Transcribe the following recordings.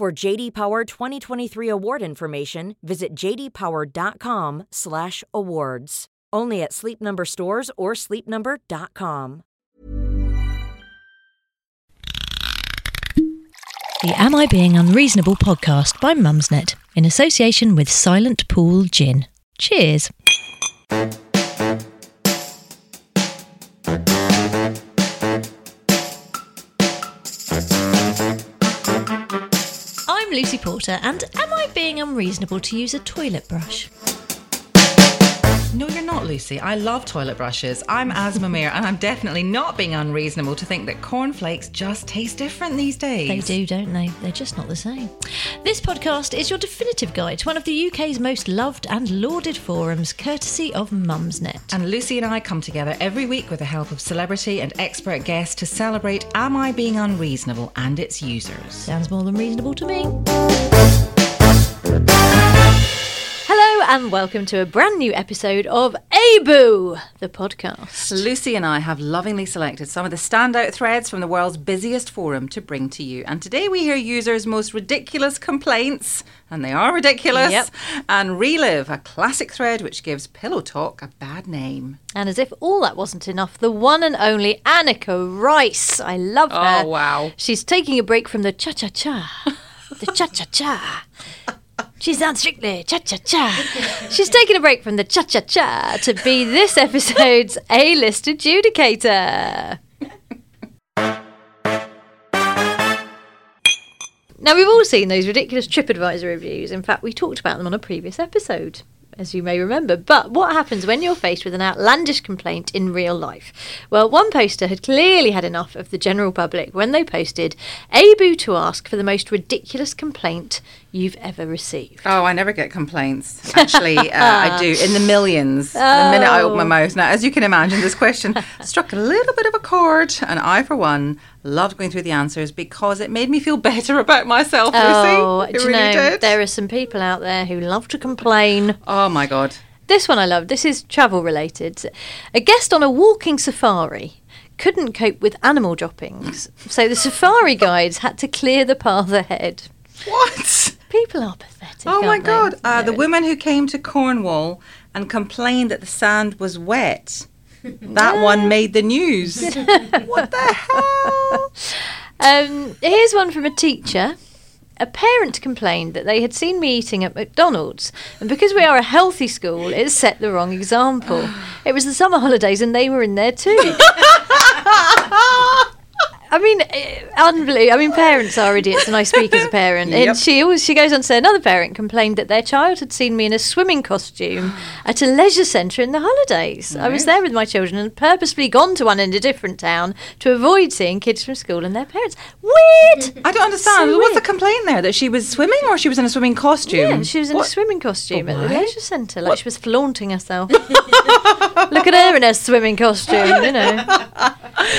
For JD Power 2023 award information, visit jdpower.com/awards. Only at Sleep Number stores or sleepnumber.com. The Am I Being Unreasonable podcast by Mumsnet in association with Silent Pool Gin. Cheers. Lucy Porter, and am I being unreasonable to use a toilet brush? No, you're not, Lucy. I love toilet brushes. I'm Aasmah Mir, and I'm definitely not being unreasonable to think that cornflakes just taste different these days. They do, don't they? They're just not the same. This podcast is your definitive guide to one of the UK's most loved and lauded forums, courtesy of Mumsnet. And Lucy and I come together every week with the help of celebrity and expert guests to celebrate Am I Being Unreasonable and its users. Sounds more than reasonable to me. And welcome to a brand new episode of AIBU, the podcast. Lucy and I have lovingly selected some of the standout threads from the world's busiest forum to bring to you. And today we hear users' most ridiculous complaints, and they are ridiculous, Yep. and relive a classic thread which gives Pillow Talk a bad name. And as if all that wasn't enough, the one and only Anneka Rice. I love oh, her. Oh, wow. She's taking a break from the cha cha cha. The cha cha cha. She sounds strictly cha cha cha. She's taking a break from the cha cha cha to be this episode's A list adjudicator. Now, we've all seen those ridiculous TripAdvisor reviews. In fact, we talked about them on a previous episode, as you may remember. But what happens when you're faced with an outlandish complaint in real life? Well, one poster had clearly had enough of the general public when they posted AIBU to ask for the most ridiculous complaint you've ever received. Oh, I never get complaints. Actually, uh, I do in the millions. The minute I open my mouth. Now, as you can imagine, this question struck a little bit of a chord, and I, for one, loved going through the answers because it made me feel better about myself. Oh, Lucy, it do you really know, did. there are some people out there who love to complain. Oh my god. This one I love. This is travel related. A guest on a walking safari couldn't cope with animal droppings, so the safari guides had to clear the path ahead. What? People are pathetic. Oh my god. Uh, the woman who came to Cornwall and complained that the sand was wet. That one made the news. what the hell? Um, here's one from a teacher. A parent complained that they had seen me eating at McDonald's, and because we are a healthy school, it set the wrong example. It was the summer holidays, and they were in there too. I mean, eh, unbelievable. I mean, parents are idiots, and I speak as a parent. Yep. And she always she goes on to say another parent complained that their child had seen me in a swimming costume at a leisure centre in the holidays. I was there with my children and purposefully gone to one in a different town to avoid seeing kids from school and their parents. Weird. I don't understand. So What's the complaint there? That she was swimming or she was in a swimming costume? Yeah, she was in What? a swimming costume at the leisure centre, like she was flaunting herself. Look at her in her swimming costume, you know.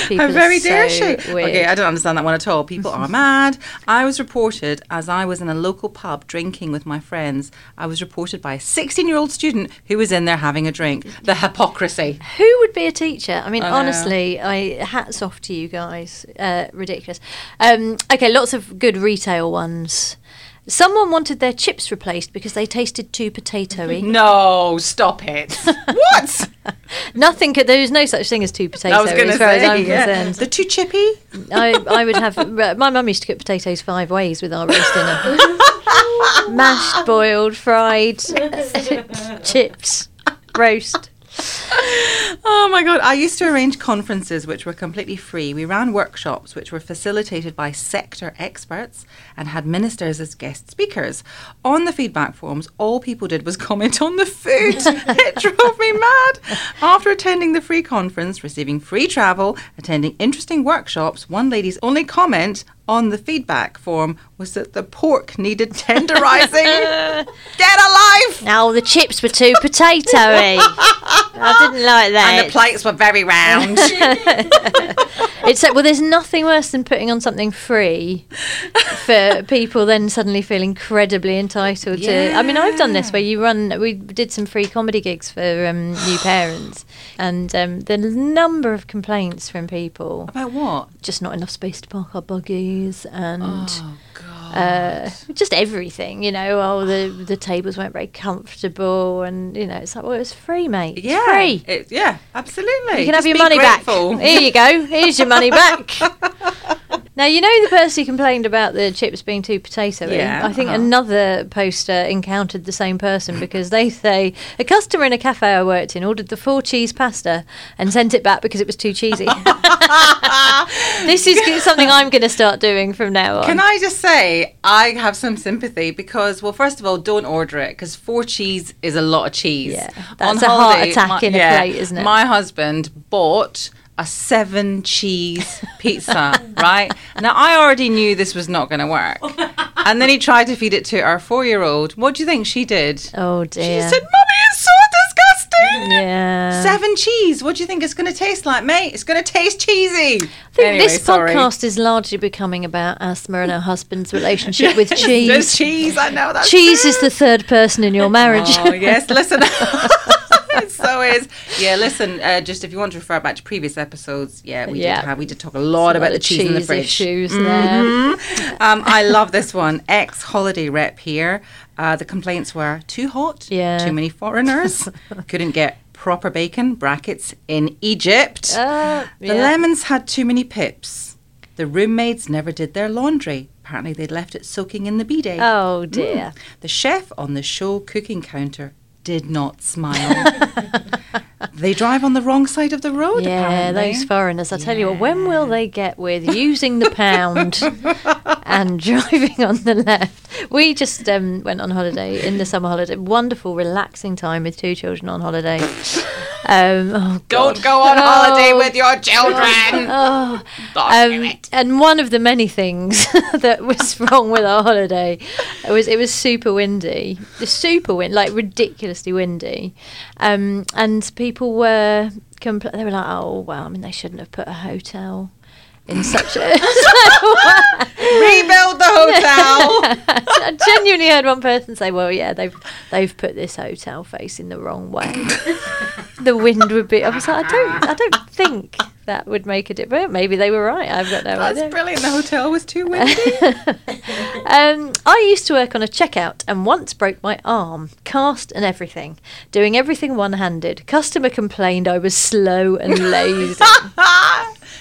People How very so dare she? weird. Okay, I don't understand that one at all. People are mad. I was reported as I was in a local pub drinking with my friends. I was reported by a 16 year old student who was in there having a drink. The hypocrisy. Who would be a teacher? I mean, I honestly, I hats off to you guys. Uh, ridiculous. Um, okay, lots of good retail ones. Someone wanted their chips replaced because they tasted too potatoey. No, stop it. what? Nothing could. There is no such thing as too potatoey. I was going to as far as I'm say. Yeah. concerned. The too chippy? I, I would have. My mum used to cook potatoes five ways with our roast dinner: mashed, boiled, fried, chips, roast. Oh my god! I used to arrange conferences which were completely free. We ran workshops which were facilitated by sector experts and had ministers as guest speakers. On the feedback forms, all people did was comment on the food. it drove me mad. After attending the free conference, receiving free travel, attending interesting workshops, one lady's only comment on the feedback form was that the pork needed tenderizing. Get alive! Now the chips were too potatoey. I didn't like that. And the plates were very round. It's like, well, there's nothing worse than putting on something free for people then suddenly feel incredibly entitled to. I mean, I've done this where you run. We did some free comedy gigs for um, new parents, and um, the number of complaints from people About what? just not enough space to park our and. Oh god. Uh, just everything, you know. Oh, the the tables weren't very comfortable, and you know, it's like, well, it's free, mate. It's yeah. free. It, yeah, absolutely. You can have your money grateful. back. Here you go. Here's your money back. now you know the person who complained about the chips being too potatoey. Yeah, I think uh-huh. another poster encountered the same person because they say a customer in a cafe I worked in ordered the four cheese pasta and sent it back because it was too cheesy. this is something I'm going to start doing from now on. Can I just say, I have some sympathy because, well, first of all, don't order it because four cheese is a lot of cheese. Yeah, that's a heart attack in a plate, isn't it? My husband bought a seven cheese pizza, right? Now, I already knew this was not going to work. And then he tried to feed it to our four year old. What do you think she did? Oh dear. She said, Mummy, it's so disgusting. yeah. Seven cheese. What do you think it's going to taste like, mate? It's going to taste cheesy. I think Anyway, this sorry. podcast is largely becoming about Aasmah and her husband's relationship with cheese. cheese. I know that's Cheese true. is the third person in your marriage. Oh yes, listen. It so is. Yeah, listen. Uh, just if you want to refer back to previous episodes, yeah, we Yeah. did have we did talk a lot about the cheese, in the fridge. issues there. Mhm. Um, I love this one. Ex holiday rep here. Uh, the complaints were too hot, Yeah. too many foreigners, couldn't get proper bacon (brackets in Egypt). Uh, The yeah. lemons had too many pips. The roommaids never did their laundry. Apparently, they'd left it soaking in the bidet. Oh dear. The chef on the show cooking counter did not smile. they drive on the wrong side of the road. Yeah, apparently. those foreigners. I tell you what, when will they get with using the pound and driving on the left? We just um, went on holiday in the summer holiday. Wonderful, relaxing time with two children on holiday. Um, oh Don't God. go on holiday Oh, with your children. Oh, Don't um, and one of the many things that was wrong with our holiday was it was super windy, super wind, like ridiculously windy, um, and people were compl- they were like, oh well, I mean they shouldn't have put a hotel in such a. Rebuild the hotel. I genuinely heard one person say, "Well, yeah, they've they've put this hotel facing the wrong way. the wind would be." I was like, "I don't, I don't think that would make a difference." Maybe they were right. I've got no idea. That's idea. brilliant. The hotel was too windy. um, I used to work on a checkout and once broke my arm, cast and everything, doing everything one handed. Customer complained I was slow and lazy.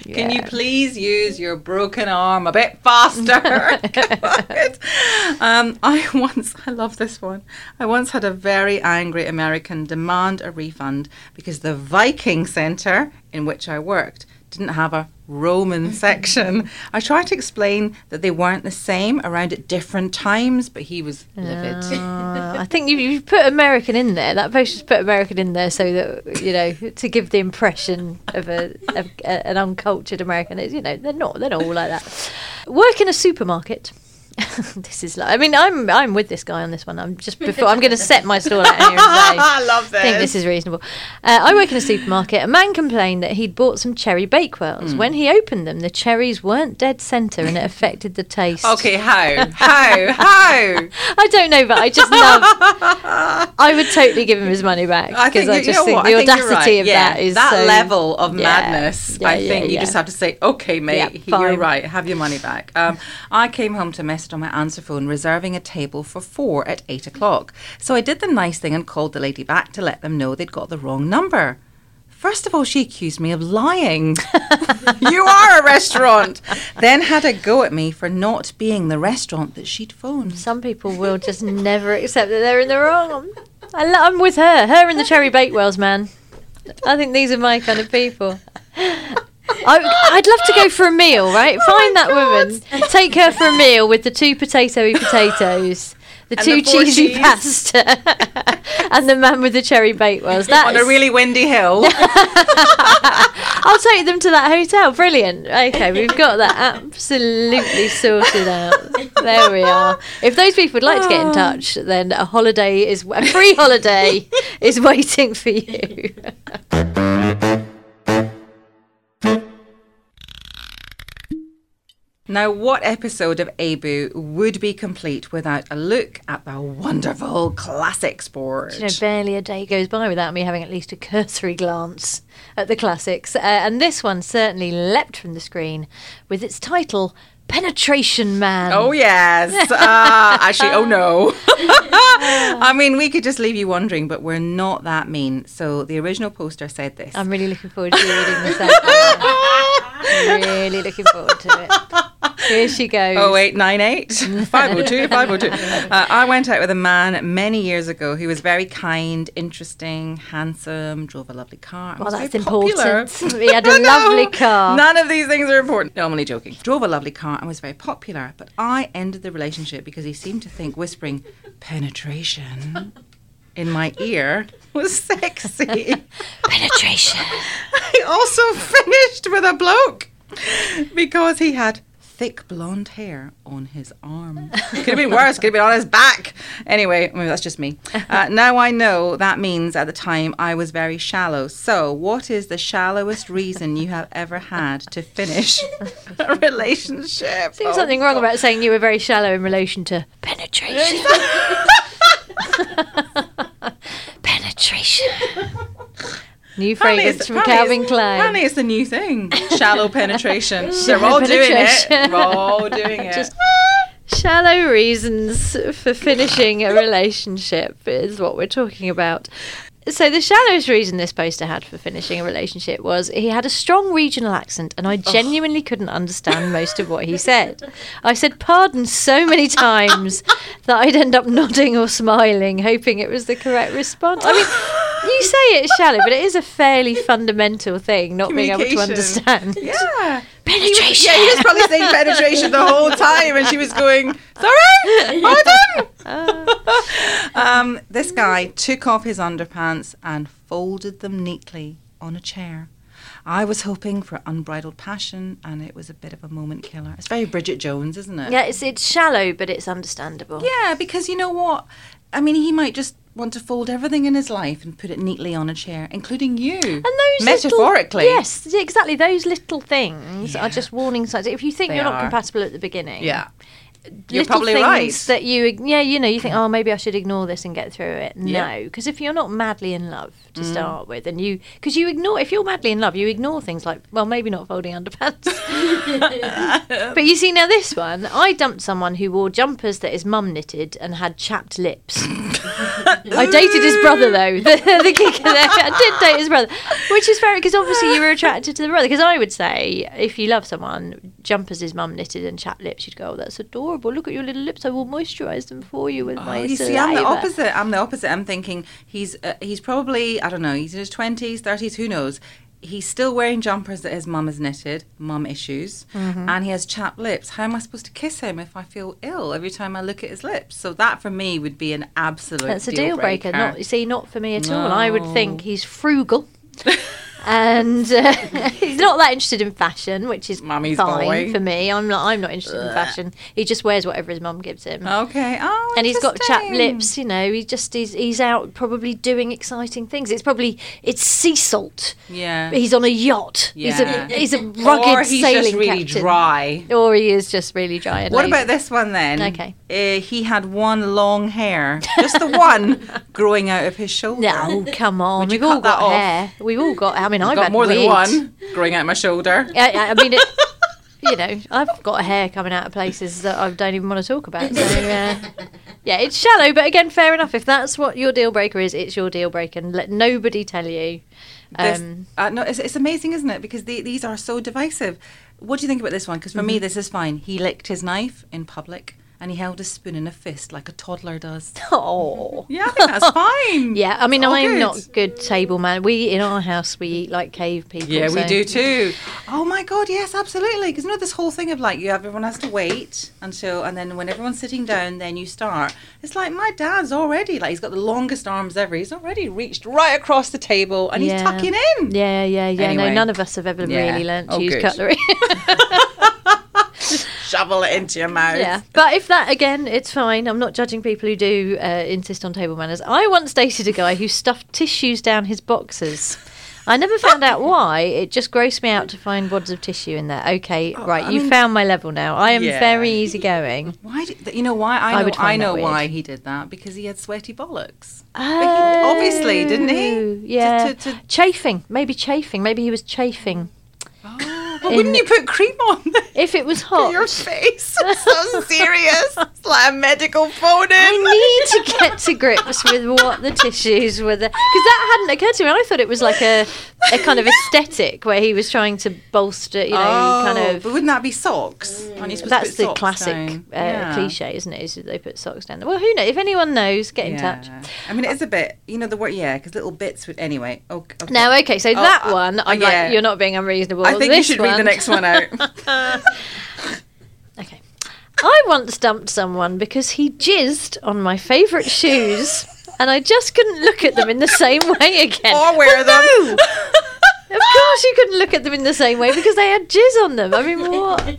Can you please use your broken arm a bit faster? Um, I once, I love this one. I once had a very angry American demand a refund because the Viking Centre in which I worked didn't have a Roman section. I tried to explain that they weren't the same around at different times, but he was livid. Uh, I think you, you put American in there. That post just put American in there so that you know to give the impression of a, a an uncultured American. It's, You know, they're not. They're not all like that. Work in a supermarket. this is like. I mean, I'm I'm with this guy on this one. I'm just before I'm going to set my stall out here and say. I love this. I think this is reasonable. Uh, I work in a supermarket. A man complained that he'd bought some cherry bakewells. When he opened them, the cherries weren't dead centre and it affected the taste. Okay, how? How? How? I don't know, but I just love. I would totally give him his money back because I you just think what? the I think audacity right. of yeah, that is that so- level of Yeah. madness. Yeah, I think you just have to say, "Okay, mate, you're right. Have your money back." Um, I came home to a message on my answer phone reserving a table for four at eight o'clock. So I did the nice thing and called the lady back to let them know they'd got the wrong number. First of all, she accused me of lying. you are a restaurant. Then had a go at me for not being the restaurant that she'd phoned. Some people will just never accept that they're in the wrong. I I'm with her. Her and the cherry bakewells, man. I think these are my kind of people. I, I'd love to go for a meal, right? Oh Find that woman, take her for a meal with the two potatoey potatoes, the And two the cheesy cheese. pasta, and the man with the cherry bakewells. On a really windy hill. I'll take them to that hotel. Brilliant. Okay, we've got that absolutely sorted out. There we are. If those people would like to get in oh. touch, then a holiday is a free holiday is waiting for you. Now, what episode of AIBU would be complete without a look at the wonderful classics board? You know, barely a day goes by without me having at least a cursory glance at the classics. Uh, and this one certainly leapt from the screen with its title, Penetration Man. Oh yes. Uh, actually, oh no. I mean, we could just leave you wondering, but we're not that mean. So the original poster said this. I'm really looking forward to reading this now. really looking forward to it. Here she goes. Oh eight nine eight five oh two five oh two. Uh, I went out with a man many years ago who was very kind, interesting, handsome, drove a lovely car. Well, that's popular. important. He had a No, lovely car. None of these things are important. No, I'm only joking. Drove a lovely car and was very popular, but I ended the relationship because he seemed to think whispering penetration in my ear was sexy. Penetration. I also finished with a bloke because he had thick blonde hair on his arm. Could have been worse. Could have been on his back. Anyway, I mean, that's just me. Uh, now I know that means at the time I was very shallow. So, what is the shallowest reason you have ever had to finish a relationship? Seems Oh, something wrong God. about saying you were very shallow in relation to penetration. penetration. New fragrance from Calvin Klein. Apparently, it's the new thing. Shallow penetration. They're Shallow all doing it. We're all doing it. Just- Shallow reasons for finishing a relationship is what we're talking about. So the shallowest reason this poster had for finishing a relationship was he had a strong regional accent and I genuinely couldn't understand most of what he said. I said pardon so many times that I'd end up nodding or smiling, hoping it was the correct response. I mean, you say it's shallow, but it is a fairly fundamental thing not being able to understand. Yeah. Penetration. Yeah, he was probably saying penetration the whole time, and she was going, "Sorry, pardon." um, this guy took off his underpants and folded them neatly on a chair. I was hoping for unbridled passion, and it was a bit of a moment killer. It's very Bridget Jones, isn't it? Yeah, it's it's shallow, but it's understandable. Yeah, because you know what? I mean, he might just want to fold everything in his life and put it neatly on a chair, including you. And those metaphorically, little, yes, exactly. Those little things Yeah. are just warning signs. If you think They you're not are. compatible at the beginning, Yeah, you're little probably things right. that you, yeah, you know, you think, oh, maybe I should ignore this and get through it. Yeah. No, because if you're not madly in love to Mm. start with, and you, because you ignore, if you're madly in love, you ignore things like, well, maybe not folding underpants. but you see, now this one, I dumped someone who wore jumpers that his mum knitted and had chapped lips. I dated his brother though. The, the kicker there, I did date his brother, which is fair because obviously you were attracted to the brother. Because I would say if you love someone, jumpers his mum knitted and chapped lips, you'd go, "Oh, that's adorable. Look at your little lips. I will moisturise them for you with my Oh, you saliva." see, I'm the opposite. I'm the opposite. I'm thinking he's uh, he's probably I don't know. He's in his twenties, thirties. Who knows? He's still wearing jumpers that his mum has knitted, mum issues, Mm-hmm. and he has chapped lips. How am I supposed to kiss him if I feel ill every time I look at his lips? So that for me would be an absolute. That's a deal breaker. Not you see, not for me at all. I would think he's frugal. and uh, he's not that interested in fashion, which is Mummy's fine boy. for me. I'm not. I'm not interested in fashion. He just wears whatever his mum gives him. Okay. Oh, and he's got chapped lips. You know, he just he's he's out probably doing exciting things. It's probably it's sea salt. Yeah. He's on a yacht. Yeah. He's a he's a rugged or he's sailing just really captain. dry. Or he is just really dry. What lazy. about this one then? Okay. Uh, he had one long hair, just the one, growing out of his shoulder. No, come on. Would We've all got off? hair. We've all got. Mean, I've, I've got more than one growing out my shoulder. I, I I mean, it, you know, I've got hair coming out of places that I don't even want to talk about. So, uh, yeah, it's shallow, but again, fair enough. If that's what your deal breaker is, it's your deal breaker, and let nobody tell you. Um, uh, no, it's, it's amazing, isn't it? Because the, these are so divisive. What do you think about this one? Because for me, Mm-hmm. this is fine. He licked his knife in public and he held a spoon in a fist like a toddler does. Oh. Yeah, I think that's fine. Yeah, I mean, I'm good. not good table man. We in our house we eat like cave people. Yeah, we do too. Oh my god, yes, absolutely. Because you know this whole thing of like you have everyone has to wait until, and then when everyone's sitting down, then you start. It's like my dad's already like he's got the longest arms ever. He's already reached right across the table and he's tucking in. Yeah, yeah, yeah. Anyway. No, none of us have ever Yeah. really learned to Oh, use good. cutlery. Shovel it into your mouth. yeah, but if that again, it's fine. I'm not judging people who do uh, insist on table manners. I once dated a guy who stuffed tissues down his boxers. I never found out why. It just grossed me out to find wads of tissue in there. Okay, right, Oh, I you mean- found my level now. I am Yeah. very easygoing. Why? Did, you know why? I I know. would I, know why he did that because he had sweaty bollocks. Oh, obviously, didn't he? Yeah, To- to- to- chafing. Maybe chafing. Maybe he was chafing. But wouldn't you put cream on If it was hot, your face? so serious. It's like a medical phone in. I need to get to grips with what the tissues were there because that hadn't occurred to me. I thought it was like a, a kind of aesthetic where he was trying to bolster, you know, kind Oh, of. But wouldn't that be socks? You to That's the classic uh, Yeah. cliche, isn't it? Is that they put socks down there. Well, who knows? If anyone knows, get in touch. I mean, it is a bit, you know, the word, yeah, because little bits would, anyway. Okay, okay. Now, okay, so Oh, that uh, one, I'm yeah. like, you're not being unreasonable. I think you This should read the next one out. Okay. I once dumped someone because he jizzed on my favourite shoes and I just couldn't look at them in the same way again. or wear Well, them. no. of course you couldn't look at them in the same way because they had jizz on them. I mean, what?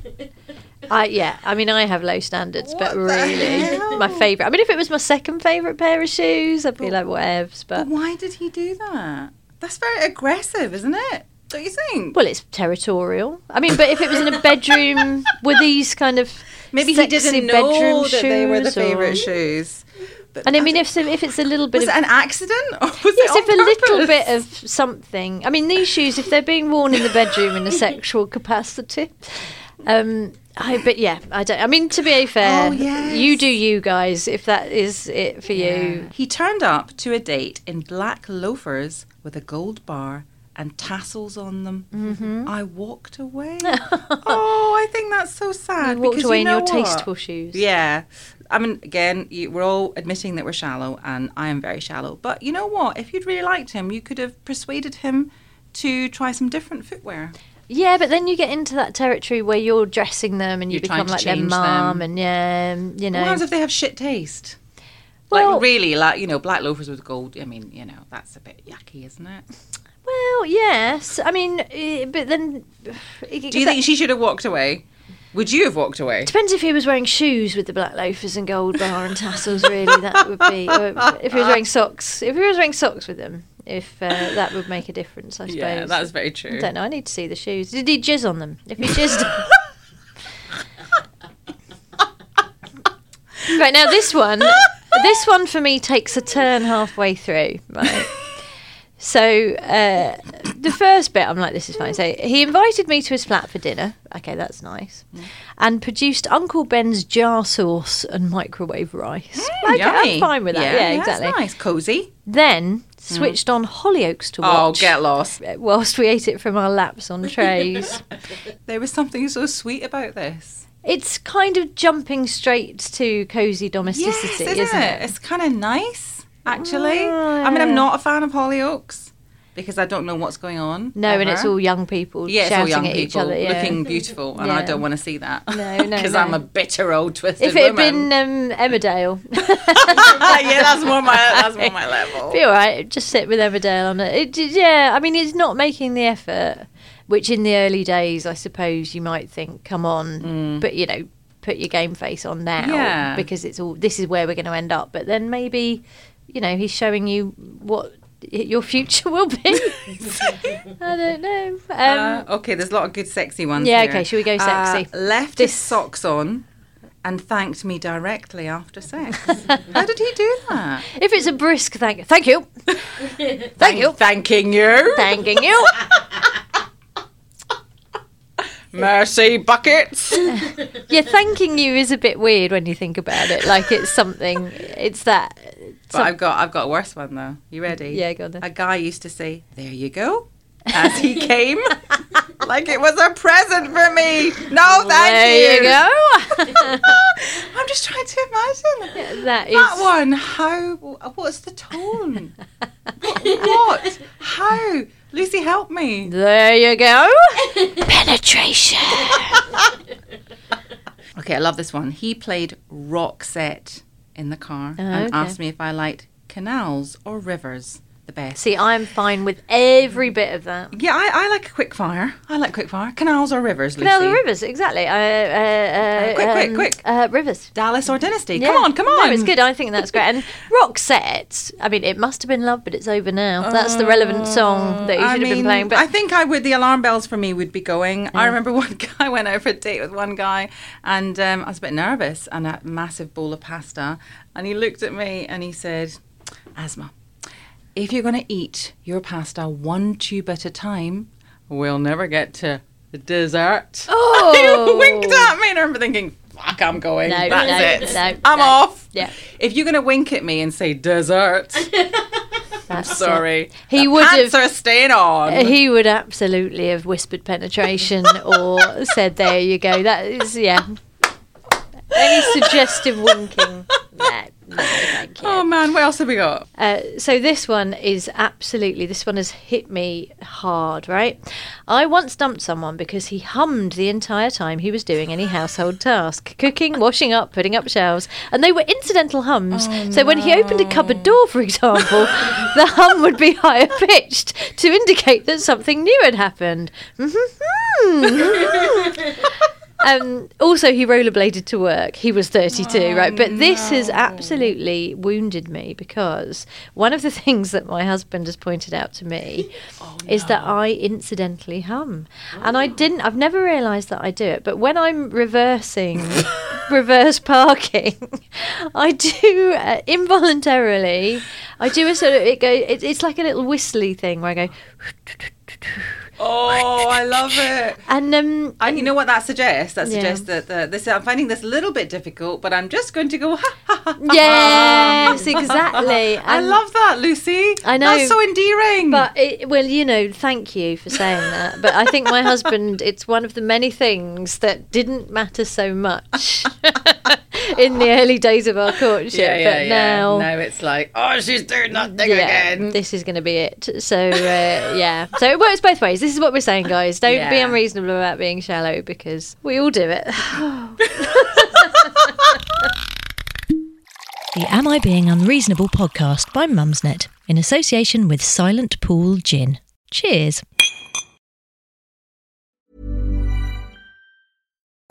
I, yeah, I mean, I have low standards, but What the really, my favourite. I mean, if it was my second favourite pair of shoes, I'd be like, whatevs. But But why did he do that? That's very aggressive, isn't it? Don't you think? well, it's territorial. I mean, but if it was in a bedroom with these kind of Maybe he didn't bedroom know that they were the shoes or- favourite shoes. But And I mean, if if it's a little bit was of it an accident or was Yes, it if a little bit of something. I mean, these shoes, if they're being worn in the bedroom in a sexual capacity, um, I but yeah, I don't. I mean, to be fair, Oh, yes. you do you guys. If that is it for you, He turned up to a date in black loafers with a gold bar and tassels on them. Mm-hmm. I walked away. oh, I think that's so sad. you walked away you in your what? tasteful shoes. Yeah. I mean, again, you, we're all admitting that we're shallow, and I am very shallow. But you know what? If you'd really liked him, you could have persuaded him to try some different footwear. Yeah, but then you get into that territory where you're dressing them and you You're become like their mum, and yeah, um, you know. What happens if they have shit taste? Well- like really, like you know, black loafers with gold. I mean, you know, that's a bit yucky, isn't it? Well, yes. I mean, eh, but then. Do you think she should have walked away? Would you have walked away? Depends if he was wearing shoes with the black loafers and gold bar and tassels. Really, that would be. Or if he was wearing socks, if he was wearing socks with them, if uh, that would make a difference, I suppose. Yeah, that's very true. I don't know. I need to see the shoes. Did he jizz on them? If he jizzed. right now, this one, this one for me takes a turn halfway through. Right. So uh, the first bit, I'm like, this is fine. So he invited me to his flat for dinner. Okay, that's nice. And produced Uncle Ben's jar sauce and microwave rice. okay, Yummy. I'm fine with that. Yeah, that's exactly. nice, cozy. Then switched on Hollyoaks to watch. Oh, get lost. uh, Whilst we ate it from our laps on trays. There was something so sweet about this. it's kind of jumping straight to cozy domesticity, yes, isn't, it? It's kind of nice, actually. I mean, I'm not a fan of Hollyoaks because I don't know what's going on. No, and it's all young people yeah, it's shouting all young at each people other. Yeah. looking beautiful, and I don't want to see that. No, no, because no. I'm a bitter old twisted if it had woman. been um, Emmerdale, yeah, that's more my that's more my level. be all right. Just sit with Emmerdale on it. it. Yeah, I mean, it's not making the effort, which in the early days, I suppose you might think, come on, but you know, put your game face on now Mm. Yeah. because it's all. This is where we're going to end up. But then maybe, you know, he's showing you what your future will be. I don't know. Um, Uh, okay, there's a lot of good sexy ones. Yeah, here. okay, shall we go sexy? Uh, left This- his socks on and thanked me directly after sex. How did he do that? if it's a brisk thank, thank you, thank you, Thanking you. thanking you. Mercy buckets. Yeah, thanking you is a bit weird when you think about it. Like it's something. It's that. But I've got I've got a worse one though. You ready? Yeah, go on then. A guy used to say, "There you go," as he came. like it was a present for me. No, thank there you go. I'm just trying to imagine that is that one. How? What's the tone? what? How? Lucy, help me. There you go. Penetration. Okay, I love this one. He played Roxette in the car and oh, okay. asked me if I liked canals or rivers the best. See, I'm fine with every bit of that. Yeah, I, I like a quick fire. I like quick fire. Canals or rivers, Lucy? No, the rivers, exactly. Uh, uh, uh, quick, quick, um, quick. Uh, rivers. Dallas or Dynasty. Yeah. Come on, come on. No, it's good. I think that's great. And rock Roxette, I mean, it must have been love, but it's over now. That's the relevant song that you should I have been playing. But I think I would. The alarm bells for me would be going. I remember one guy I went out for a date with one guy, and um, I was a bit nervous, and a massive bowl of pasta, and he looked at me and he said, "Aasmah, if you're going to eat your pasta one tube at a time, we'll never get to the dessert." Oh. you winked at me, and I remember thinking. Fuck, I'm going. No, That's no, it. no, I'm no. off. Yeah. If you're going to wink at me and say dessert, That's it. sorry. He The would pants have- are staying on. Uh, he would absolutely have whispered penetration or said, "There you go." That is, yeah. Any suggestive winking? No, no, thank you. Oh man, what else have we got? Uh, so this one is absolutely this one has hit me hard right? I once dumped someone because he hummed the entire time he was doing any household task cooking washing up putting up shelves and they were incidental hums. So when he opened a cupboard door for example the hum would be higher pitched to indicate that something new had happened um, also, he rollerbladed to work. He was 32, right? But this has absolutely wounded me because one of the things that my husband has pointed out to me is that I incidentally hum. And I didn't, I've never realised that I do it. But when I'm reversing, reverse parking, I do uh, involuntarily, I do a sort of, it go, it, it's like a little whistly thing where I go, Oh, I love it. and um, And you know what that suggests? That Yeah. suggests that the, this. I'm finding this a little bit difficult, but I'm just going to go. Ha, ha, ha, Yes, exactly. I love that, Lucy. I know. That's so endearing. But it, well, you know, thank you for saying that. But I think my husband, it's one of the many things that didn't matter so much in the early days of our courtship. yeah, yeah, but yeah. now, now it's like, oh, she's doing nothing yeah, again. this is going to be it. So uh, yeah, so it works both ways. This is what we're saying, guys. Don't be unreasonable about being shallow because we all do it. The Am I Being Unreasonable podcast by Mumsnet in association with Silent Pool Gin. Cheers.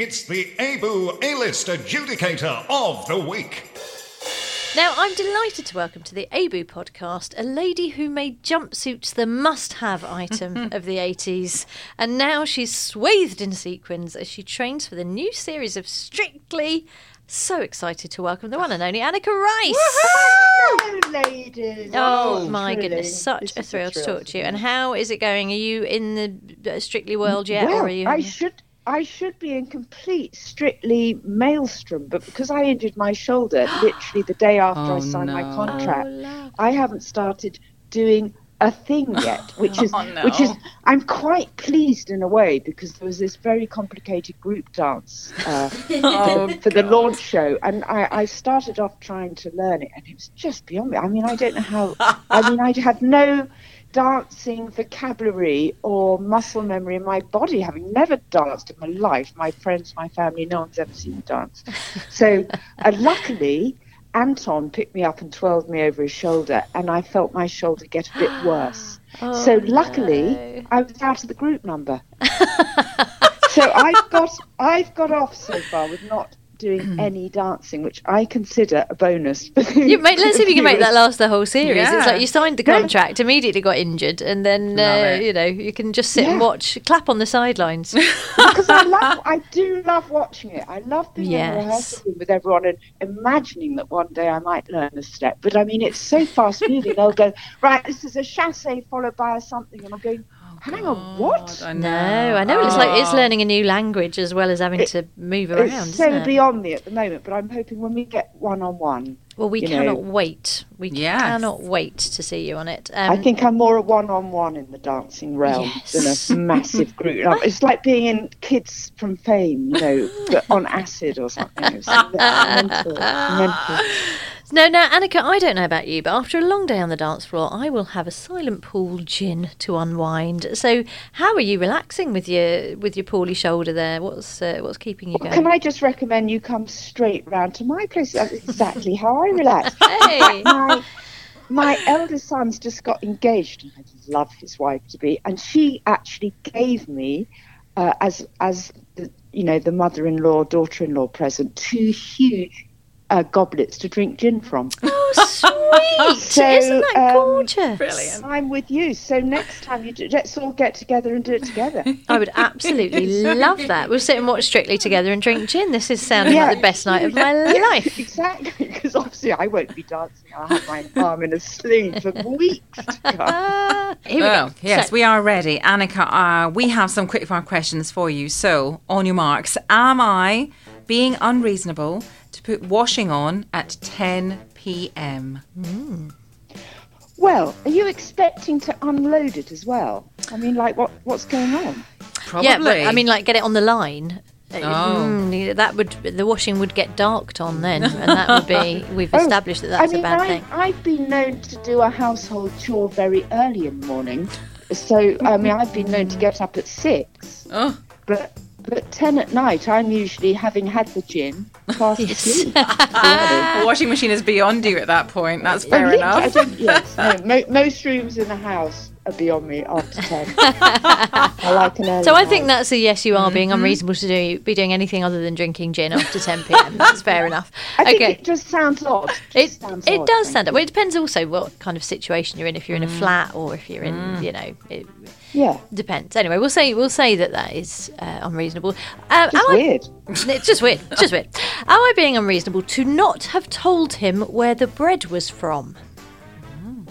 It's the AIBU A-List Adjudicator of the Week. Now, I'm delighted to welcome to the AIBU podcast a lady who made jumpsuits the must have item of the 80s. And now she's swathed in sequins as she trains for the new series of Strictly. So excited to welcome the one and only Anneka Rice. Hello, ladies. Oh, Oh, my thrilling. goodness, such This a is a thrill to talk to to you. And how is it going? Are you in the uh, Strictly world yet, well, or are you? I should I should be in complete strictly maelstrom, but because I injured my shoulder literally the day after Oh, I signed my contract, Oh. I haven't started doing a thing yet, which is Oh, no. which is I'm quite pleased in a way because there was this very complicated group dance uh, Oh, for the launch show, and I, I started off trying to learn it, and it was just beyond me. I mean, I don't know how. I mean, I had no dancing vocabulary or muscle memory in my body, having never danced in my life. My friends, my family, no one's ever seen me dance. So, uh, luckily. Anton picked me up and twirled me over his shoulder, and I felt my shoulder get a bit worse. so, luckily, I was out of the group number. so I've got I've got off so far with not doing any dancing, which I consider a bonus. You mate, let's see if you can make that last the whole series. It's like you signed the contract, immediately got injured, and then uh, you know you can just sit and watch, clap on the sidelines. because I love I do love watching it. I love being in Yes. the rehearsal room with everyone and imagining that one day I might learn a step. But I mean, it's so fast moving. They'll go right. This is a chasse followed by a something, and I'm going. Hang on, what? I no, I know it's like it's Oh. learning a new language as well as having to move around. It's isn't so it? beyond me at the moment, but I'm hoping when we get one on one, Well, we cannot know. wait. We Yes. cannot wait to see you on it. Um, I think I'm more a one-on-one in the dancing realm Yes. than a massive group. It's like being in Kids from Fame, you know, but on acid or something. It's mental, mental. No, no, Anneka, I don't know about you, but after a long day on the dance floor, I will have a silent pool gin to unwind. So, how are you relaxing with your with your poorly shoulder there? What's uh, what's keeping you Well, going? can I just recommend you come straight round to my place? That's exactly how I relax. Hey. my, my eldest son's just got engaged, and I love his wife to be, and she actually gave me, uh, as as the, you know, the mother-in-law, daughter-in-law present, two huge uh, goblets to drink gin from. Oh, sweet! So, Isn't that um, gorgeous? Brilliant. I'm with you. So next time you do, let's all get together and do it together. I would absolutely love that. We'll sit and watch Strictly together and drink gin. This is sounding Yeah. like the best night of my life. exactly, because obviously I won't be dancing. I'll have my arm in a sling for weeks to come. Ah, here we Oh, go. yes, So- we are ready. Anneka, uh, we have some quickfire questions for you. So, on your marks, am I being unreasonable to put washing on at 10 p.m.? Well, are you expecting to unload it as well? I mean, like what what's going on? Probably. Yeah, but I mean, like, get it on the line. Oh. mm, that would the washing would get darked on then, and that would be we've established that that's Oh, I mean, a bad I, thing. I've been known to do a household chore very early in the morning. So, I mean, I've been known to get up at six, Oh, but but ten at night, I'm usually having had the gin, fast Yes. asleep. the washing machine is beyond you at that point. That's oh, fair Oh, literally, I enough. don't- yes, no, mo- most rooms in the house are beyond me after ten. I like an early So I think night. that's a yes. You are being Mm-hmm. unreasonable to do be doing anything other than drinking gin after 10 p.m. That's fair enough. I think okay. it just sounds odd. It, Just sounds it odd, does sound. you. Well, it depends also what kind of situation you're in. If you're Mm. in a flat or if you're in, you know, it Yeah, depends. Anyway, we'll say we'll say that that is uh, unreasonable. Um, just am I- weird. it's just weird. Just weird. Am I being unreasonable to not have told him where the bread was from?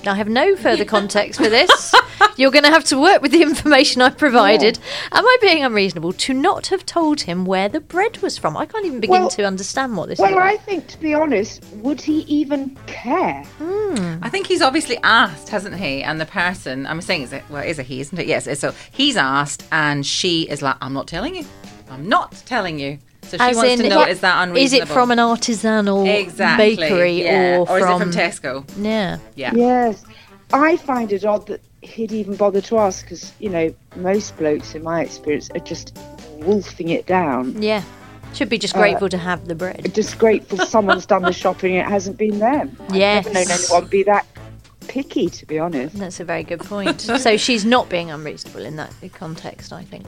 I have no further context for this. You're going to have to work with the information I've provided. Am I being unreasonable to not have told him where the bread was from? I can't even begin Well- to understand what this is. Well. I think, to be honest, would he even care? Hmm. I think he's obviously asked, hasn't he? And the person, I'm saying, is it, well, is a he, isn't it? Yes. So he's asked, and she is like, I'm not telling you. I'm not telling you. So she As wants in, to know, is is that Is unreasonable? it from an artisanal exactly, bakery yeah. or, is from, it from Tesco? Yeah. Yeah. Yes. I find it odd that he'd even bother to ask because, you know, most blokes, in my experience, are just wolfing it down. Yeah. Should be just Uh, grateful to have the bread. Just grateful someone's done the shopping and it hasn't been them. Yes. I've never known anyone be that picky, to be honest. That's a very good point. so she's not being unreasonable in that context, I think.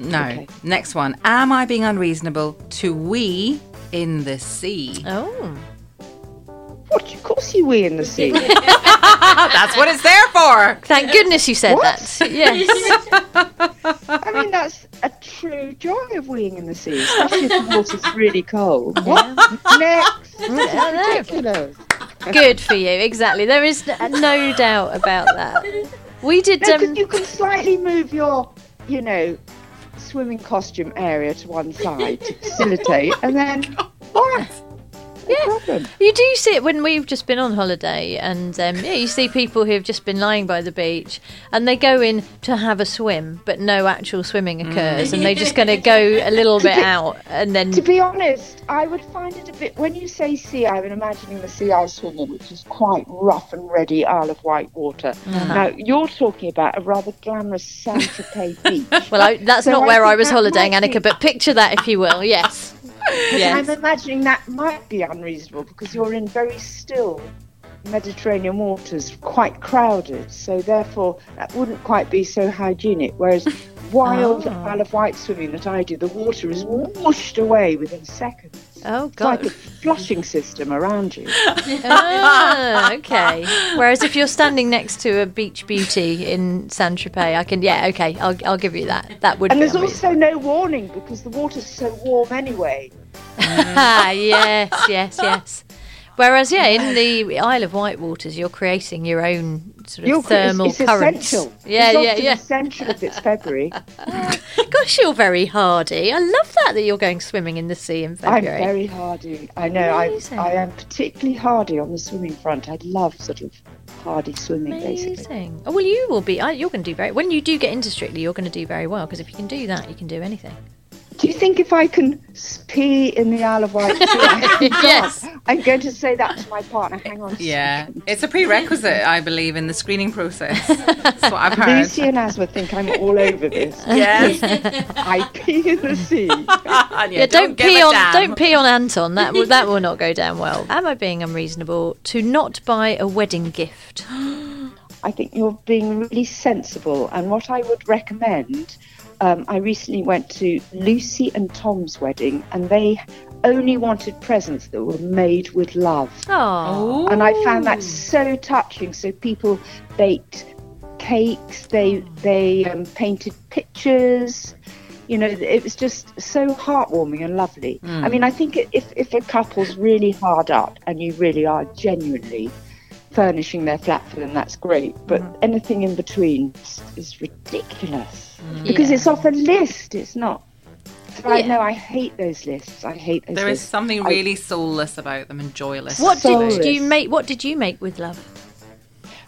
No. Okay. Next one. Am I being unreasonable to we in the sea? Oh. What? Of course you wee in the sea. That's what it's there for. Thank goodness you said What? that. Yes. I mean, that's a true joy of weeing in the sea, especially if the water's really cold. What? Next. This is I know. ridiculous. Good for you. Exactly. There is no doubt about that. We did. No, 'cause Um, you can slightly move your, you know, swimming costume area to one side to facilitate, and then what? The problem? You do see it when we've just been on holiday, and um, yeah, you see people who have just been lying by the beach, and they go in to have a swim, but no actual swimming occurs, and they're just going to go a little bit out, and then To be honest, I would find it a bit. When you say sea, I'm imagining the sea I swim in, which is quite rough and ready Isle of Wight water. Now you're talking about a rather glamorous Saint Tropez beach. well, I, that's So not I where I was holidaying, might be- Anneka, but picture that if you will. Yes, yes. I'm imagining that might be unreasonable because you're in very still Mediterranean waters, quite crowded. So therefore, that wouldn't quite be so hygienic. Whereas wild ah. Oh. Isle of Wight swimming that I do, the water is washed away within seconds. Oh It's like God. a flushing system around you. ah, okay. Whereas if you're standing next to a beach beauty in Saint Tropez, I can. Yeah, okay. I'll I'll give you that. That would. And be there's also no warning because the water's so warm anyway. Ah, yes, yes, yes. Whereas, yeah, in the Isle of Wight waters, you're creating your own sort of You're- thermal it's, it's currents. essential. Yeah, it's yeah, yeah. essential if it's February. Gosh, you're very hardy. I love that that you're going swimming in the sea in February. I'm very hardy. I know. I, Amazing. I am particularly hardy on the swimming front. I love sort of hardy swimming, basically. Amazing. Oh, well, you will be. You're going to do very. When you do get into Strictly, you're going to do very well because if you can do that, you can do anything. Do you think if I can pee in the Isle of Wight? I can Yes. dance? I'm going to say that to my partner. Hang on. Yeah, it's a prerequisite, I believe, in the screening process. That's what I've heard. Lucy and Aasmah think I'm all over this. Yes. I pee in the sea. And Yeah, don't, give pee on damn. don't pee on Anton. That will that will not go down well. Am I being unreasonable to not buy a wedding gift? I think you're being really sensible. And what I would recommend, um, I recently went to Lucy and Tom's wedding, and they only wanted presents that were made with love. Oh, And I found that so touching. So people baked cakes, they they um, painted pictures. You know, it was just so heartwarming and lovely. I mean, I think if if a couple's really hard up and you really are genuinely furnishing their flat for them, that's great. But anything in between is, is ridiculous because Yeah. it's off a list. It's not. So I know I hate those lists. I hate those There is lists. something I- really soulless about them and joyless. what Soulless. did you make? What did you make with love?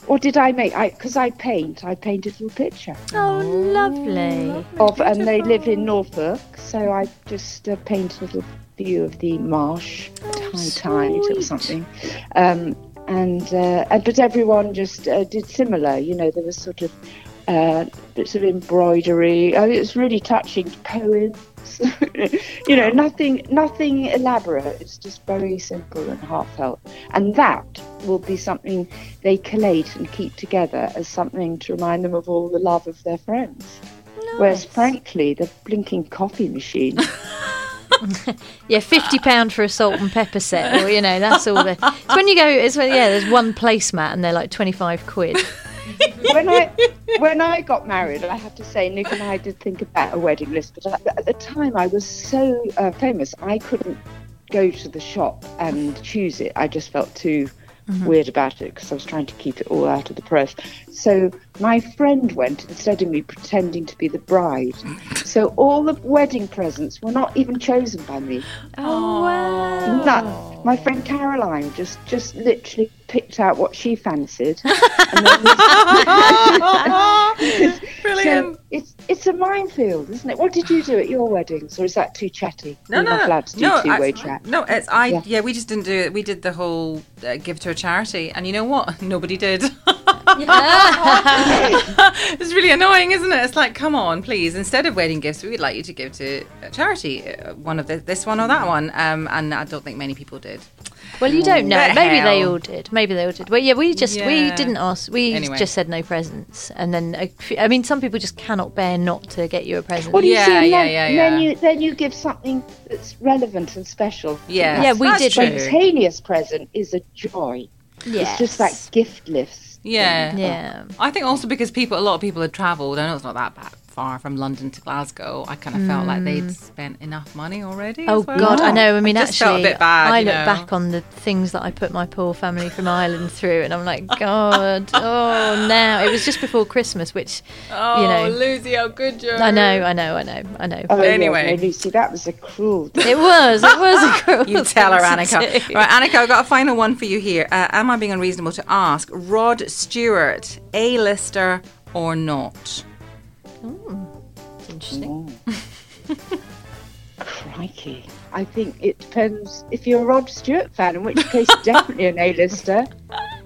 What did I make? I because I paint. I painted a little picture. Oh, lovely. of, and they live in Norfolk, so I just uh, paint a little view of the marsh at high tide or something. Um, and, uh, and but everyone just uh, did similar. You know, there was sort of uh, bits of embroidery. Mean, it was really touching poems. you know, nothing, nothing elaborate. It's just very simple and heartfelt. And that will be something they collate and keep together as something to remind them of all the love of their friends. Whereas, frankly, the blinking coffee machine. Yeah, fifty pound for a salt and pepper set, or you know, that's all. The, it's when you go. It's when yeah, there's one placemat and they're like twenty five quid. when I when I got married, I have to say, Nick and I did think about a wedding list, but at, the time I was so uh, famous, I couldn't go to the shop and choose it. I just felt too Mm-hmm. weird about it because I was trying to keep it all out of the press. So my friend went instead of me pretending to be the bride. So all the wedding presents were not even chosen by me. Oh wow! None. My friend Caroline just just literally picked out what she fancied. and then Brilliant. So it's it's a minefield, isn't it? What did you do at your weddings, or is that too chatty? No, You're no, not no, allowed to do no, two-way I- chat. No, it's I. Yeah. Yeah. we just didn't do it. We did the whole uh, give to a charity, and you know what? Nobody did. it's really annoying, isn't it? It's like, come on, please. Instead of wedding gifts, we would like you to give to a charity, uh, one of the, this one or that one. Um, and I don't think many people did. Well, you don't know. The Maybe they all did. Maybe they all did. Well, yeah, we just we didn't ask. We Anyway. just said no presents, and then few- I mean, some people just cannot bear not to get you a present. What do you Yeah, see? Yeah, then, yeah, and then you then you give something that's relevant and special. Yeah, Yeah, we that's did true. Spontaneous present is a joy. It's just like gift list. Yeah. Yeah. I think also because people, a lot of people had travelled. I know it's not that bad far from London to Glasgow, I kind of felt like they'd spent enough money already. Hmm. Oh well. God, I know. I mean, just actually, felt a bit bad. I look know. back on the things that I put my poor family from Ireland through, and I'm like, God, oh, now it was just before Christmas, which Oh, you know, Lucy, how good you I know, I know, I know, I know. Oh, Anyway. no, Lucy, that was a cruel. It was, it was a cruel You tell her, thing to Anneka. do. Right, Anneka, I've got a final one for you here. Uh, am I being unreasonable to ask Rod Stewart, A-lister or not? Interesting. Crikey. I think it depends if you're a Rod Stewart fan, in which case definitely an A-lister.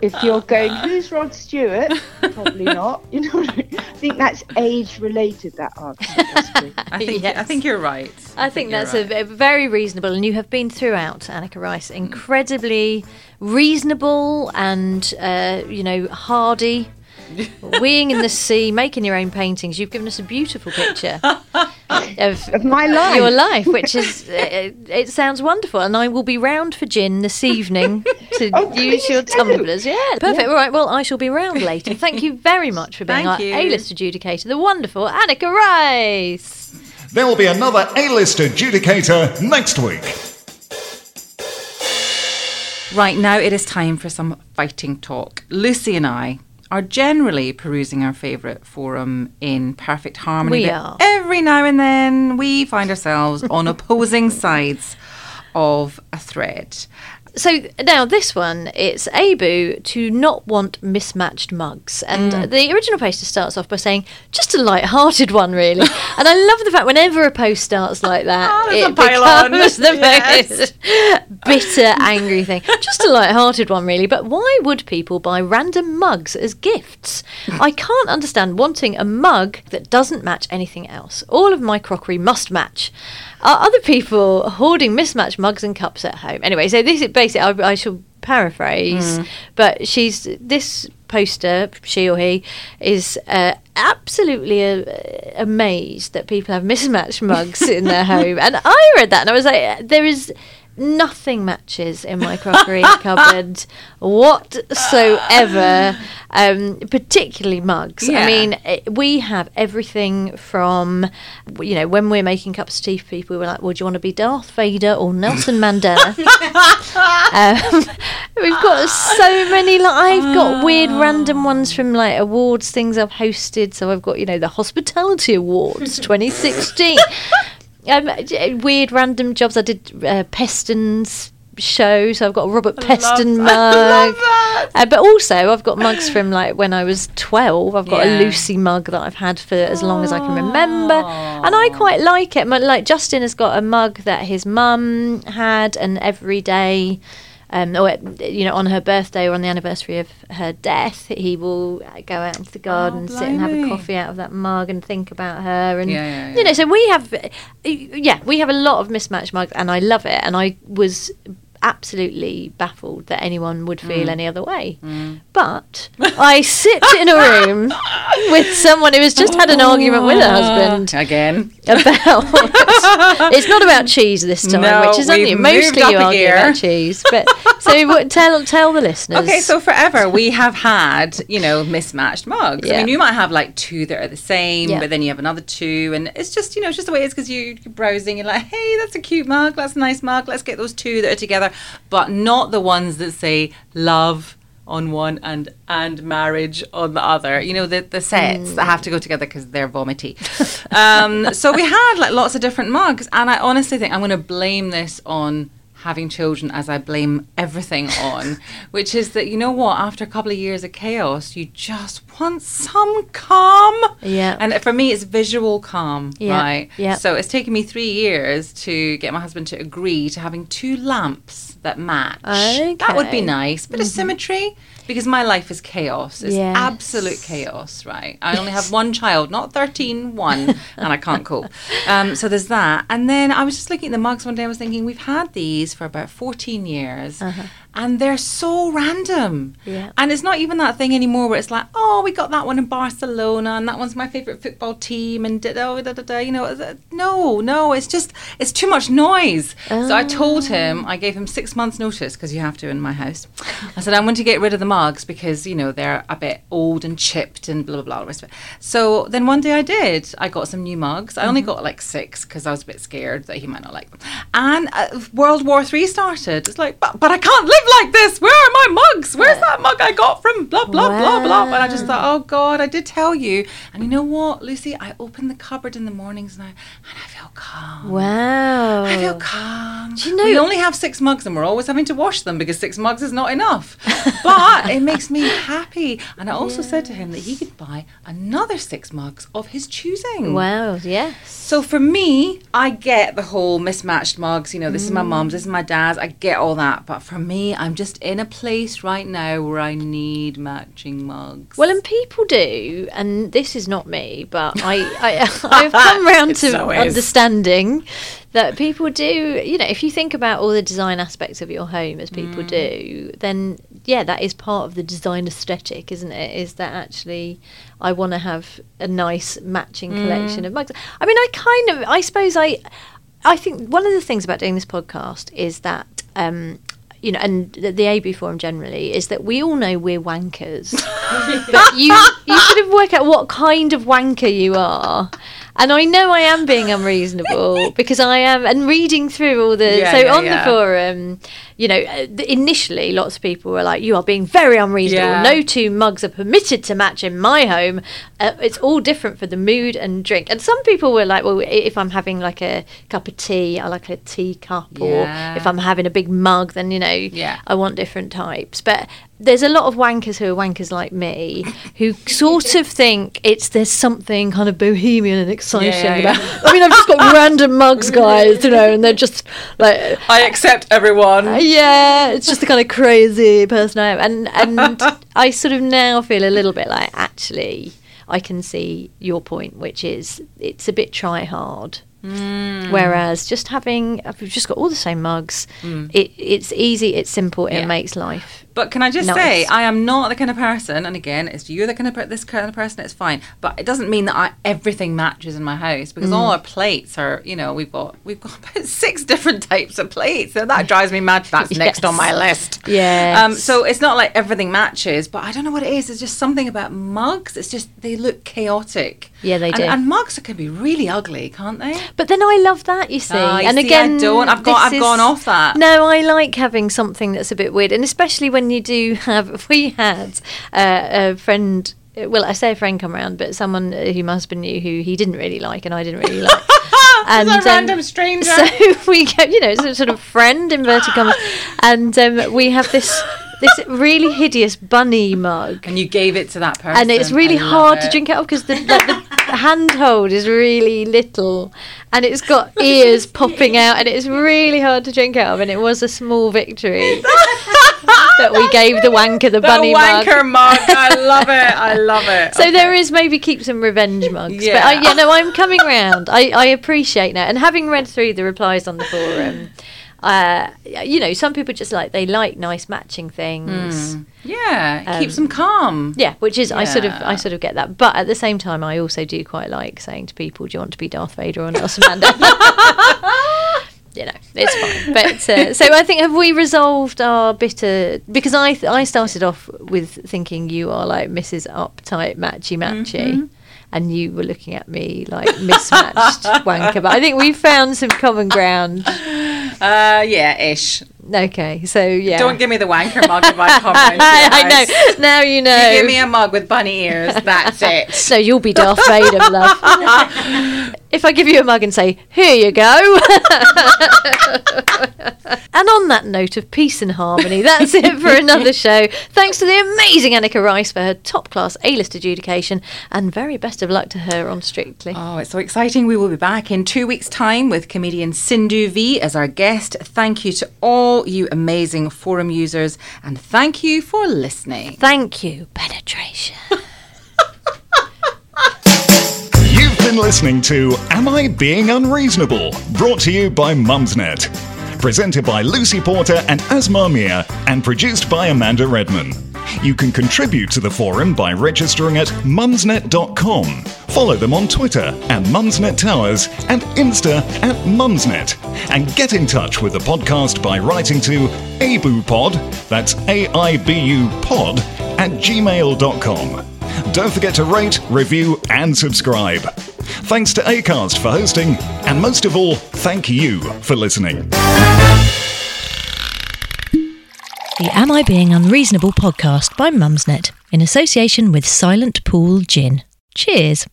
If you're going, who's Rod Stewart? Probably not. You know, I, mean? I think that's age-related. That answer. I think I think you're right. I think you're that's right. a, a very reasonable, and you have been throughout, Anneka Rice, incredibly reasonable and uh, you know hardy, weeing in the sea, making your own paintings. You've given us a beautiful picture of Of my life. your life, which is uh, it sounds wonderful. And I will be round for gin this evening to Oh, use please your do. tumblers. Yeah, perfect. All right, well, I shall be round later. Thank you very much for being Thank our you. A-list adjudicator, the wonderful Anneka Rice. There will be another A-list adjudicator next week. Right now, it is time for some fighting talk. Lucy and I are generally perusing our favourite forum in perfect harmony. We are. Every now and then, we find ourselves on opposing sides of a thread. So now this one, it's AIBU to not want mismatched mugs, and Mm. the original poster starts off by saying just a light-hearted one, really. and I love the fact whenever a post starts like that, Oh, it a becomes the Yes. most bitter, angry thing. Just a light-hearted one, really. But why would people buy random mugs as gifts? I can't understand wanting a mug that doesn't match anything else. All of my crockery must match. Are other people hoarding mismatched mugs and cups at home? Anyway, so this is basically, I, I shall paraphrase, but she's this poster, she or he, is uh, absolutely uh, amazed that people have mismatched mugs in their home. And I read that and I was like, there is nothing matches in my crockery cupboard whatsoever, um, particularly mugs. I mean, eh, we have everything from, you know, when we're making cups of tea for people, we're like, well, do you want to be Darth Vader or Nelson Mandela? um, we've got so many, like, I've got weird random ones from like awards, things I've hosted. So I've got, you know, the Hospitality Awards 2016. Um, weird random jobs. I did uh, Peston's show, so I've got a Robert Peston mug. Uh, but also, I've got mugs from like when I was 12. I've got Yeah. a Lucy mug that I've had for as long as I can remember. And I quite like it. Like, Justin has got a mug that his mum had, and every day. Um, or you know, on her birthday or on the anniversary of her death, he will go out into the garden, and sit and have a coffee out of that mug and think about her. And Yeah, yeah, you know, so we have, yeah, we have a lot of mismatched mugs, and I love it. And I was absolutely baffled that anyone would Mm. feel any other way. But I sit in a room with someone who has just had an argument with her husband Again. about. it's not about cheese this time, No, which is only mostly you argue about cheese. But so what, tell tell the listeners. Okay, so forever we have had, you know, mismatched mugs. I mean, you might have like two that are the same, Yeah. but then you have another two, and it's just, you know, it's just the way it is because you, you're browsing, you're like, hey, that's a cute mug, that's a nice mug, let's get those two that are together, but not the ones that say love on one and and marriage on the other. You know, the the sets that have to go together because they're vomity. um, so we had like lots of different mugs, and I honestly think I'm going to blame this on having children as I blame everything on, which is that you know what? After a couple of years of chaos, you just want some calm. Yeah. And for me, it's visual calm, Yeah, right? yeah. So it's taken me three years to get my husband to agree to having two lamps that match. Okay. That would be nice. Bit of mm-hmm. symmetry. Because my life is chaos. It's Yes. absolute chaos, right? I only have one child, not 13, one, and I can't cope. Um, so there's that. And then I was just looking at the mugs one day. I was thinking, we've had these for about 14 years. Uh-huh. And they're so random. Yeah. And it's not even that thing anymore where it's like, oh, we got that one in Barcelona, and that one's my favorite football team, and da da da da. da you know, no, no, it's just it's too much noise. So I told him, I gave him six months' notice because you have to in my house. I said I'm going to get rid of the mugs because you know they're a bit old and chipped and blah blah blah. the rest of it. So then one day I did. I got some new mugs. I only got like six because I was a bit scared that he might not like them. And uh, World War Three started. It's like, but, but I can't live like this. Where are my mugs? Where's that mug I got from blah blah blah blah? And I just thought, oh God, I did tell you. And you know what, Lucy? I open the cupboard in the mornings now, and I feel calm. Wow. I feel calm. Do you know- we only have six mugs and we're always having to wash them because six mugs is not enough. But it makes me happy. And I also said to him that he could buy another six mugs of his choosing. Wow. Yes. So for me, I get the whole mismatched mugs. You know, this is my mm. mum's, this is my dad's. I get all that. But for me, I'm just in a place right now where I need matching mugs. Well, and people do, and this is not me, but I, I I've come round to so understanding that people do. You know, if you think about all the design aspects of your home as people Mm. do, then yeah, that is part of the design aesthetic, isn't it? Is that actually I want to have a nice matching collection Mm. of mugs. I mean, I kind of, I suppose I, I think one of the things about doing this podcast is that. Um, you know, and the, the AIBU forum generally is that we all know we're wankers, but you you sort of work out what kind of wanker you are. And I know I am being unreasonable because I am, and reading through all the Yeah, so yeah, on yeah. the forum, you know, uh, initially lots of people were like, "You are being very unreasonable. Yeah. No two mugs are permitted to match in my home. Uh, it's all different for the mood and drink." And some people were like, "Well, if I'm having like a cup of tea, I like a teacup, Yeah. or if I'm having a big mug, then you know, Yeah. I want different types." But there's a lot of wankers who are wankers like me who sort of think it's there's something kind of bohemian and exciting yeah, about. yeah. I mean, I've just got random mugs, guys, you know, and they're just like I accept everyone. Yeah, it's just the kind of crazy person I am, and and I sort of now feel a little bit like actually I can see your point, which is it's a bit try hard. Mm. Whereas just having, we've just got all the same mugs. Mm. It, it's easy, it's simple, it Yeah. makes life. But can I just say, I am not the kind of person, and again, it's you're the kind of per- this kind of person. It's fine, but it doesn't mean that I, everything matches in my house because all our plates are, you know, we've got we've got about six different types of plates, so that drives me mad. That's next on my list. Yeah. Um, so it's not like everything matches, but I don't know what it is. It's just something about mugs. It's just they look chaotic. Yeah, they do. And mugs can be really ugly, can't they? But then I love that, you see. You and see, I again, don't. I've got- I've gone off that. No, I like having something that's a bit weird, and especially when you do have. We had uh, a friend. Well, I say a friend come round, but someone who my husband knew who he didn't really like, and I didn't really like. and a random stranger. So we go, you know, it's a sort of friend inverted commas, and um, we have this this really hideous bunny mug And you gave it to that person, and it's really I love hard to drink out of because the, like, the handhold is really little and it's got ears popping out and it's really hard to drink out of and it was a small victory that we gave the wanker the The bunny mug. wanker mug. I love it. I love it. So there is maybe keep some revenge mugs. But I, Yeah. yeah, no, I'm coming round. I, I appreciate that. And having read through the replies on the forum, uh, you know, some people just like, they like nice matching things. Yeah, it keeps Um, them calm. Yeah, which is I sort of I sort of get that, but at the same time, I also do quite like saying to people, "Do you want to be Darth Vader or Nelson Mandela?" You know, it's fine. But uh, so I think have we resolved our bitter because I th- I started off with thinking you are like Mrs. Uptight Matchy Matchy. Mm-hmm. And you were looking at me like mismatched wanker, but I think we found some common ground. Uh, yeah, ish. Okay, so yeah, Don't give me the wanker mug come round I know. Now you know. You give me a mug with bunny ears. That's it. So you'll be Darth Vader, love. if I give you a mug and say, "Here you go," and on that note of peace and harmony, that's it for another show. Thanks to the amazing Anneka Rice for her top-class A-list adjudication, and very best of luck to her on Strictly. Oh, it's so exciting. We will be back in two weeks' time with comedian Sindhu Vee as our guest. Thank you to all you amazing forum users and thank you for listening. Thank you, penetration. You've been listening to Am I Being Unreasonable? Brought to you by Mumsnet. Presented by Lucy Porter and Aasmah Mir, and produced by Amanda Redman. You can contribute to the forum by registering at mumsnet.com. Follow them on Twitter at Mumsnet Towers and Insta at Mumsnet. And get in touch with the podcast by writing to aibupod, that's A-I-B-U pod, at gmail.com. Don't forget to rate, review, and subscribe. Thanks to Acast for hosting, and most of all, thank you for listening. The Am I Being Unreasonable podcast by Mumsnet in association with Silent Pool Gin. Cheers.